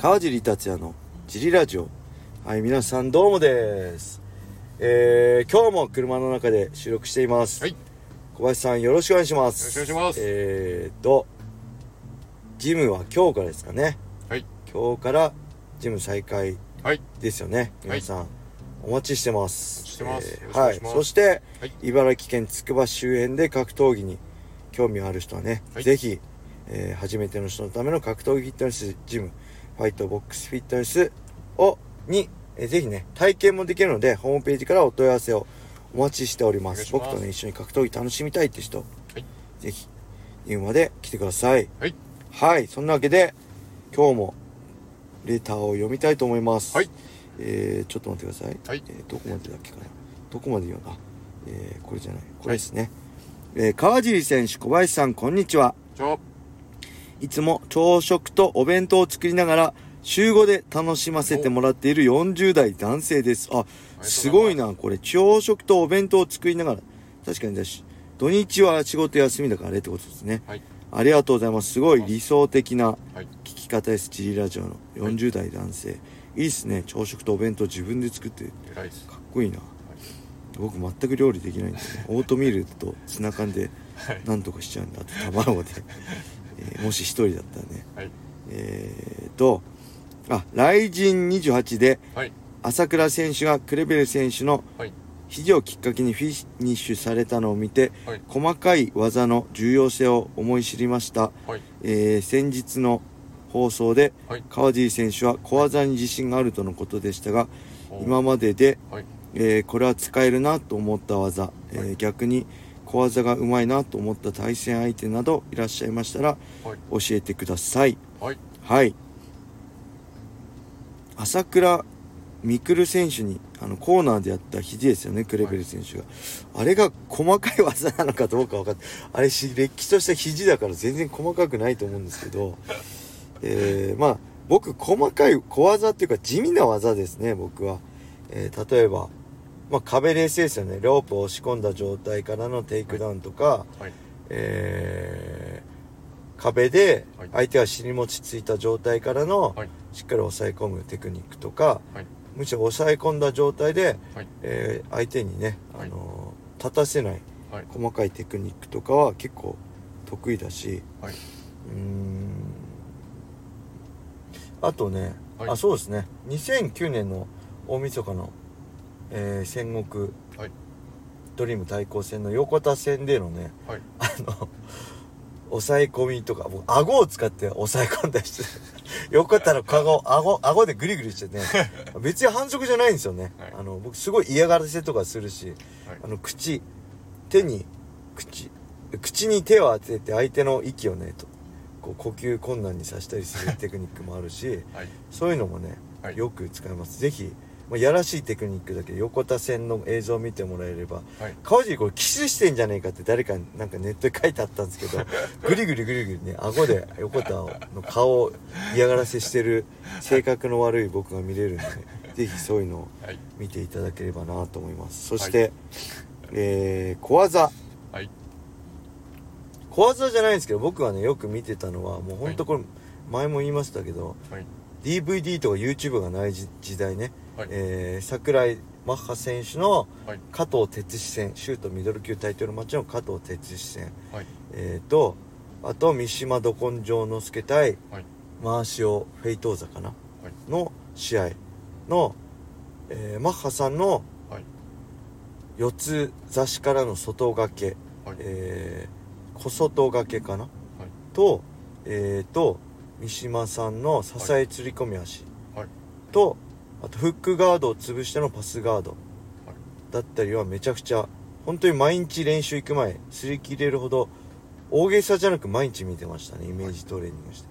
川尻達也のジリラジオ。はい皆さんどうもです。えー、今日も車の中で収録しています、はい。小林さんよろしくお願いします。よろしくお願いします。えーとジムは今日からですかね。はい。今日からジム再開はい。ですよね皆さん、お待ちしてます。お待ちしてます。えーよろしくお願いします。はい。そして、はい。茨城県つくば周辺で格闘技に興味ある人はね、はい。ぜひ、えー初めての人のための格闘技フィットネスジムファイトボックスフィットネスをに、えーぜひね体験もできるのでホームページからお問い合わせをお待ちしております。ます。僕とね一緒に格闘技楽しみたいって人、はい。ぜひ言うまで来てください。はい。はい。そんなわけで今日もレターを読みたいと思います。はい。えー、ちょっと待ってください、はい。えーどこまでだっけかな。どこまで言うな。えー、これじゃない。これですね、えー川尻選手小林さんこんにちはいつも朝食とお弁当を作りながら週5で楽しませてもらっている40代男性です。あすごいな。これ朝食とお弁当を作りながら。確かにだし土日は仕事休みだからあれってことですね。はい。ありがとうございます。すごい理想的なはい。聞き方です。チリラジオの。40代男性、い、いっすね。朝食とお弁当自分で作って。偉いです。かっこいいな、僕全く料理できないんで、ね、オートミールとツナ缶で はい。なんとかしちゃうんであと卵で、えーもし一人だったらね。はい。えーとあ雷神28ではい。朝倉選手がクレベル選手のはい。肘をきっかけにフィニッシュされたのを見てはい。細かい技の重要性を思い知りました、はい。えー先日の放送ではい。川尻選手は小技に自信があるとのことでしたがお今までで、はい。えーこれは使えるなと思った技、えーはい。逆に小技がうまいなと思った対戦相手などいらっしゃいましたらはい。教えてください。はい。はい。朝倉未来選手にあのコーナーでやった肘ですよねクレベル選手が、あれが細かい技なのかどうか分かってあれしれっきとした肘だから全然細かくないと思うんですけど。えー、まあ僕細かい小技っていうか地味な技ですね僕は、えー例えばまあ壁レスですよね。ロープを押し込んだ状態からのテイクダウンとか、はい。えー壁ではい。相手が尻餅ついた状態からのはい。しっかり抑え込むテクニックとかはい。むしろ抑え込んだ状態で、はい。えー相手にね、はい。あのー立たせないはい。細かいテクニックとかは結構得意だしはい。うーん。あとね、はい。あそうですね。2009年の大晦日の、えー戦国はい。ドリーム対抗戦の横田戦でのねはい。あの抑え込みとか僕顎を使って抑え込んだりして 横田の顔顎顎でグリグリしてね 別に反則じゃないんですよね、はい。あの僕すごい嫌がらせとかするしはい。あの口手に口口に手を当てて相手の息をねとこう呼吸困難にさせたりするテクニックもあるし はい。そういうのもね、はい。よく使います。ぜひ、まあ、やらしいテクニックだけど横田戦の映像を見てもらえればはい。川尻これキスしてんじゃねえかって誰かになんかネットで書いてあったんですけどグリグリグリグリね顎で横田の顔を嫌がらせしてる性格の悪い僕が見れるんで、ね、ぜひそういうのをはい。見ていただければなと思います。そして、えー小技。はい。小技じゃないんですけど僕はねよく見てたのはもうほんとこれ前も言いましたけどはい。DVD とか YouTube がない時時代ね、はい。えー桜井マッハ選手のはい。加藤哲司戦シュートミドル級タイトルマッチの加藤哲司戦。はい。えー、とあと三島ど根性之助対はい。マーシオフェイトーザかな？はい。の試合の、えーマッハさんのはい。四つ差しからの外掛け、はい。えー小外掛けかな、はい。とえー、と三島さんの支え釣り込み足、はい。とあとフックガードを潰してのパスガード。はいだったりはめちゃくちゃ本当に毎日練習行く前擦り切れるほど大げさじゃなく毎日見てましたね。イメージトレーニングして。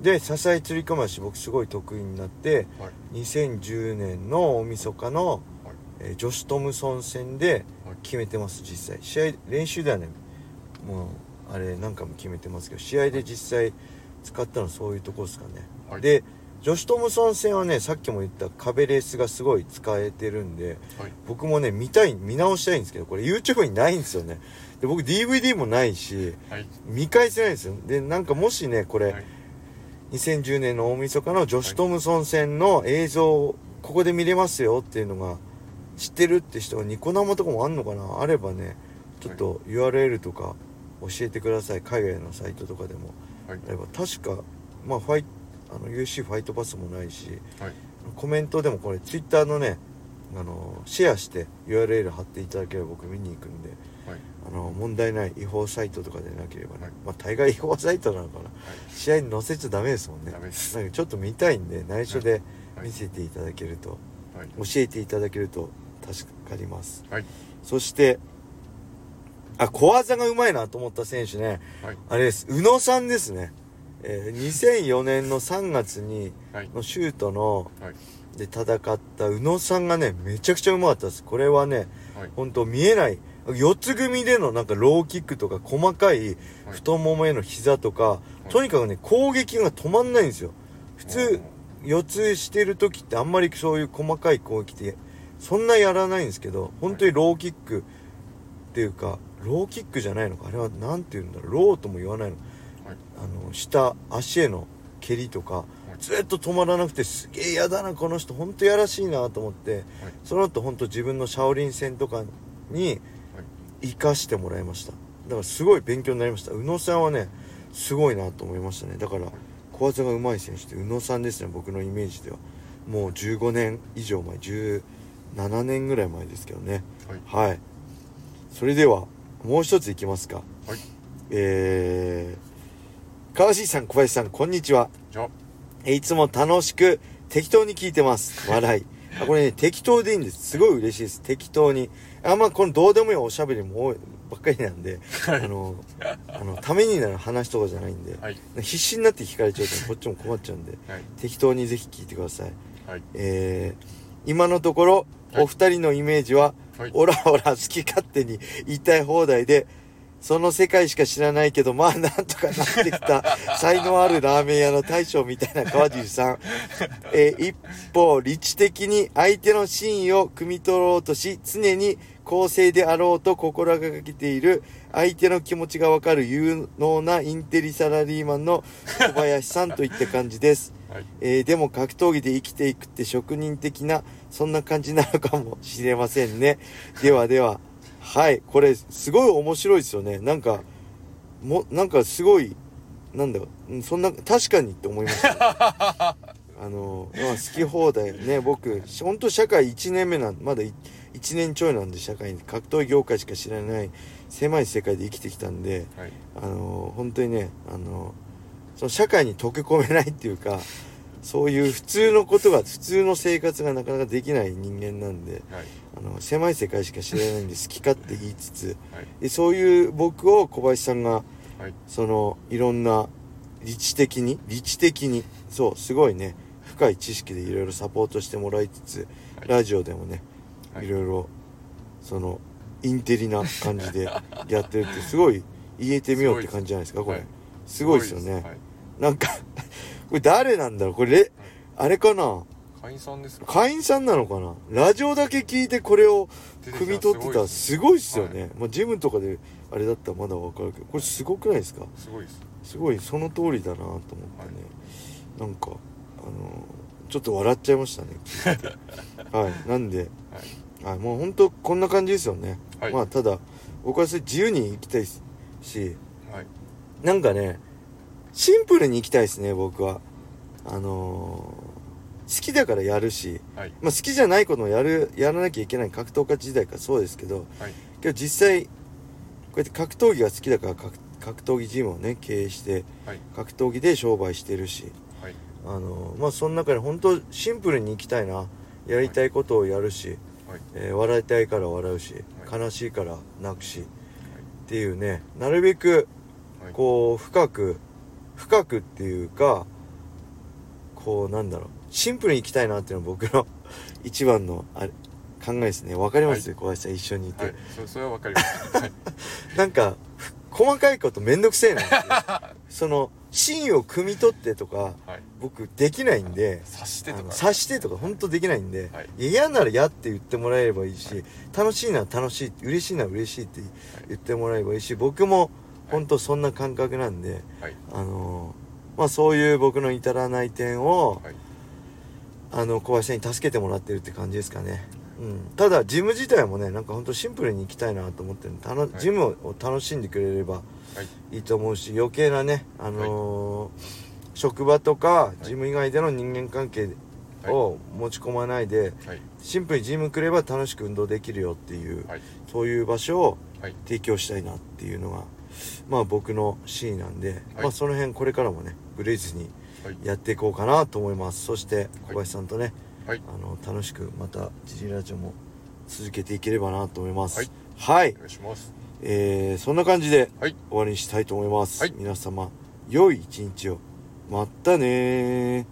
で支え釣り込み足僕すごい得意になってはい。2010年の大晦日の、はい。えージョシュ・トムソン戦ではい。決めてます実際。試合練習ではねもうあれ何回も決めてますけど試合で実際使ったのはそういうとこですかね、はい。でジョシュ・トムソン戦はねさっきも言った壁レースがすごい使えてるんではい。僕もね見たい見直したいんですけどこれ YouTube にないんですよね。で僕 DVD もないしはい。見返せないんですよ。でなんかもしねこれ、はい。2010年の大晦日のジョシュ・トムソン戦の映像をここで見れますよっていうのが知ってるって人がニコ生とかもあんのかな？あればねちょっと URL とか教えてください。海外のサイトとかでも。はい。あれば確かまあファイあの UC ファイトパスもないしはい。コメントでもこれ Twitter のねあのシェアして URL 貼っていただければ僕見に行くんではい。あの問題ない違法サイトとかでなければね、はい。まあ大概違法サイトなのかな。試合に載せちゃダメですもんね。なんかちょっと見たいんで内緒ではい。見せていただけると、はい。教えていただけると助かります。はい。そしてあ小技がうまいなと思った選手ね。はい。あれです。宇野さんですね、えー2004年の3月にはいのシュートのはい。で戦った宇野さんがねめちゃくちゃうまかったです。これはねはい。本当見えない。四つ組でのなんかローキックとか細かいはい。太ももへの膝とか、とにかくね攻撃が止まんないんですよ。普通四つしてる時ってあんまりそういう細かい攻撃ってそんなやらないんですけど本当にローキックっていうかローキックじゃないのか。あれは何て言うんだろう。ローとも言わないのはいあの下足への蹴りとかずっと止まらなくてすげえ嫌だなこの人本当やらしいなと思ってはい。その後本当自分のシャオリン戦とかに生かしてもらいました。だからすごい勉強になりました。宇野さんはねすごいなと思いましたね。だから小技が上手い選手って宇野さんですね僕のイメージでは。もう15年以上前17年ぐらい前ですけどね。はい。はい。それではもう一ついきますか。はい。えー、川尻さん小林さんこんにちはえーいつも楽しく適当に聞いてます。笑い。あこれね、適当でいいんです。すごい嬉しいです。適当に。あんまこのどうでもいいおしゃべりも多いばっかりなんで、あの、あの、ためになる話とかじゃないんで、はい必死になって聞かれちゃうとこっちも困っちゃうんで、はい適当にぜひ聞いてください。はいえー、今のところ、はいお二人のイメージは、はいオラオラ好き勝手に言いたい放題で、その世界しか知らないけど、まあなんとかなってきた才能あるラーメン屋の大将みたいな川尻さん。えー一方、理知的に相手の真意を汲み取ろうとし、常に公正であろうと心がけている相手の気持ちがわかる有能なインテリサラリーマンの小林さんといった感じです。はいえーでも格闘技で生きていくって職人的なそんな感じなのかもしれませんねではでははいこれすごい面白いですよね。なんかもなんかすごいなんだうんそんな確かにって思いました あの、まあ、好き放題ね僕本当社会1年目なんまだ1年ちょいなんで社会に。格闘技業界しか知らない狭い世界で生きてきたんではい。あの本当にねあのその社会に溶け込めないっていうかそういう普通のことが普通の生活がなかなかできない人間なんではい。あの狭い世界しか知らないんで好き勝手言いつつ。はい。でそういう僕を小林さんがはい。そのいろんな理知的に理知的にそうすごいね深い知識でいろいろサポートしてもらいつつ、はい。ラジオでもねはい。いろいろそのインテリな感じでやってるってすごい言えてみようって感じじゃないですかこれ、はい。すごいですよね。はい。なんかこれ誰なんだろう？これレあれかな？会員さんですか会員さんなのかな？ラジオだけ聞いてこれを汲み取ってた。らすごいっすよね、はいまあジムとかであれだったらまだわかるけど。これすごくないですか？すごいです。すごい。その通りだなと思ってね、なんかあのちょっと笑っちゃいましたね。はい。なんで、はい。はい、もうほんとこんな感じですよね、はい。まあただ僕はそれ自由に行きたいし。はい。なんかねシンプルに行きたいですね僕は。あのー好きだからやるし、はい。まあ、好きじゃないこともやるやらなきゃいけない格闘家時代からそうですけどはい。けど実際こうやって格闘技が好きだから格格闘技ジムをね経営してはい。格闘技で商売してるしはい。あのまあその中で本当シンプルに行きたいな。やりたいことをやるし、はい。えー笑いたいから笑うし、はい。悲しいから泣くしっていうねなるべくはい。こう深く深くっていうかこうなんだろう。シンプルに行きたいなっていうのは僕の 一番のあれ考えですね。わかります、はい。小林さん一緒にいて、はい。そそれはわかります。はい。なんかふ細かいことめんどくせえなって その芯を汲み取ってとかはい。僕できないんで察してとか。察してとか本当できないんで、はい。嫌なら嫌って言ってもらえればいいし、楽しいなら楽しい嬉しいなら嬉しいって言ってもらえばいいし僕も本当そんな感覚なんで、はい。あのーまあそういう僕の至らない点を、はい。あの小林さんに助けてもらってるって感じですかね、うん、ただジム自体もねなんかほんとシンプルに行きたいなと思ってるたの、い。ジムを楽しんでくれればはい。いいと思うし余計なね、あのー職場とかい。ジム以外での人間関係を持ち込まないで、はい。シンプルにジム来れば楽しく運動できるよっていう、はい。そういう場所をはい。提供したいなっていうのがまあ僕の真意なんで、まあその辺これからもねブレずにはい。やっていこうかなと思います。そして小林さんとね、はい。あの楽しくまたジリラジオも続けていければなと思います。はい。はい、お願いします。えーそんな感じではい。終わりにしたいと思います、はい。皆様良い一日を。まったねー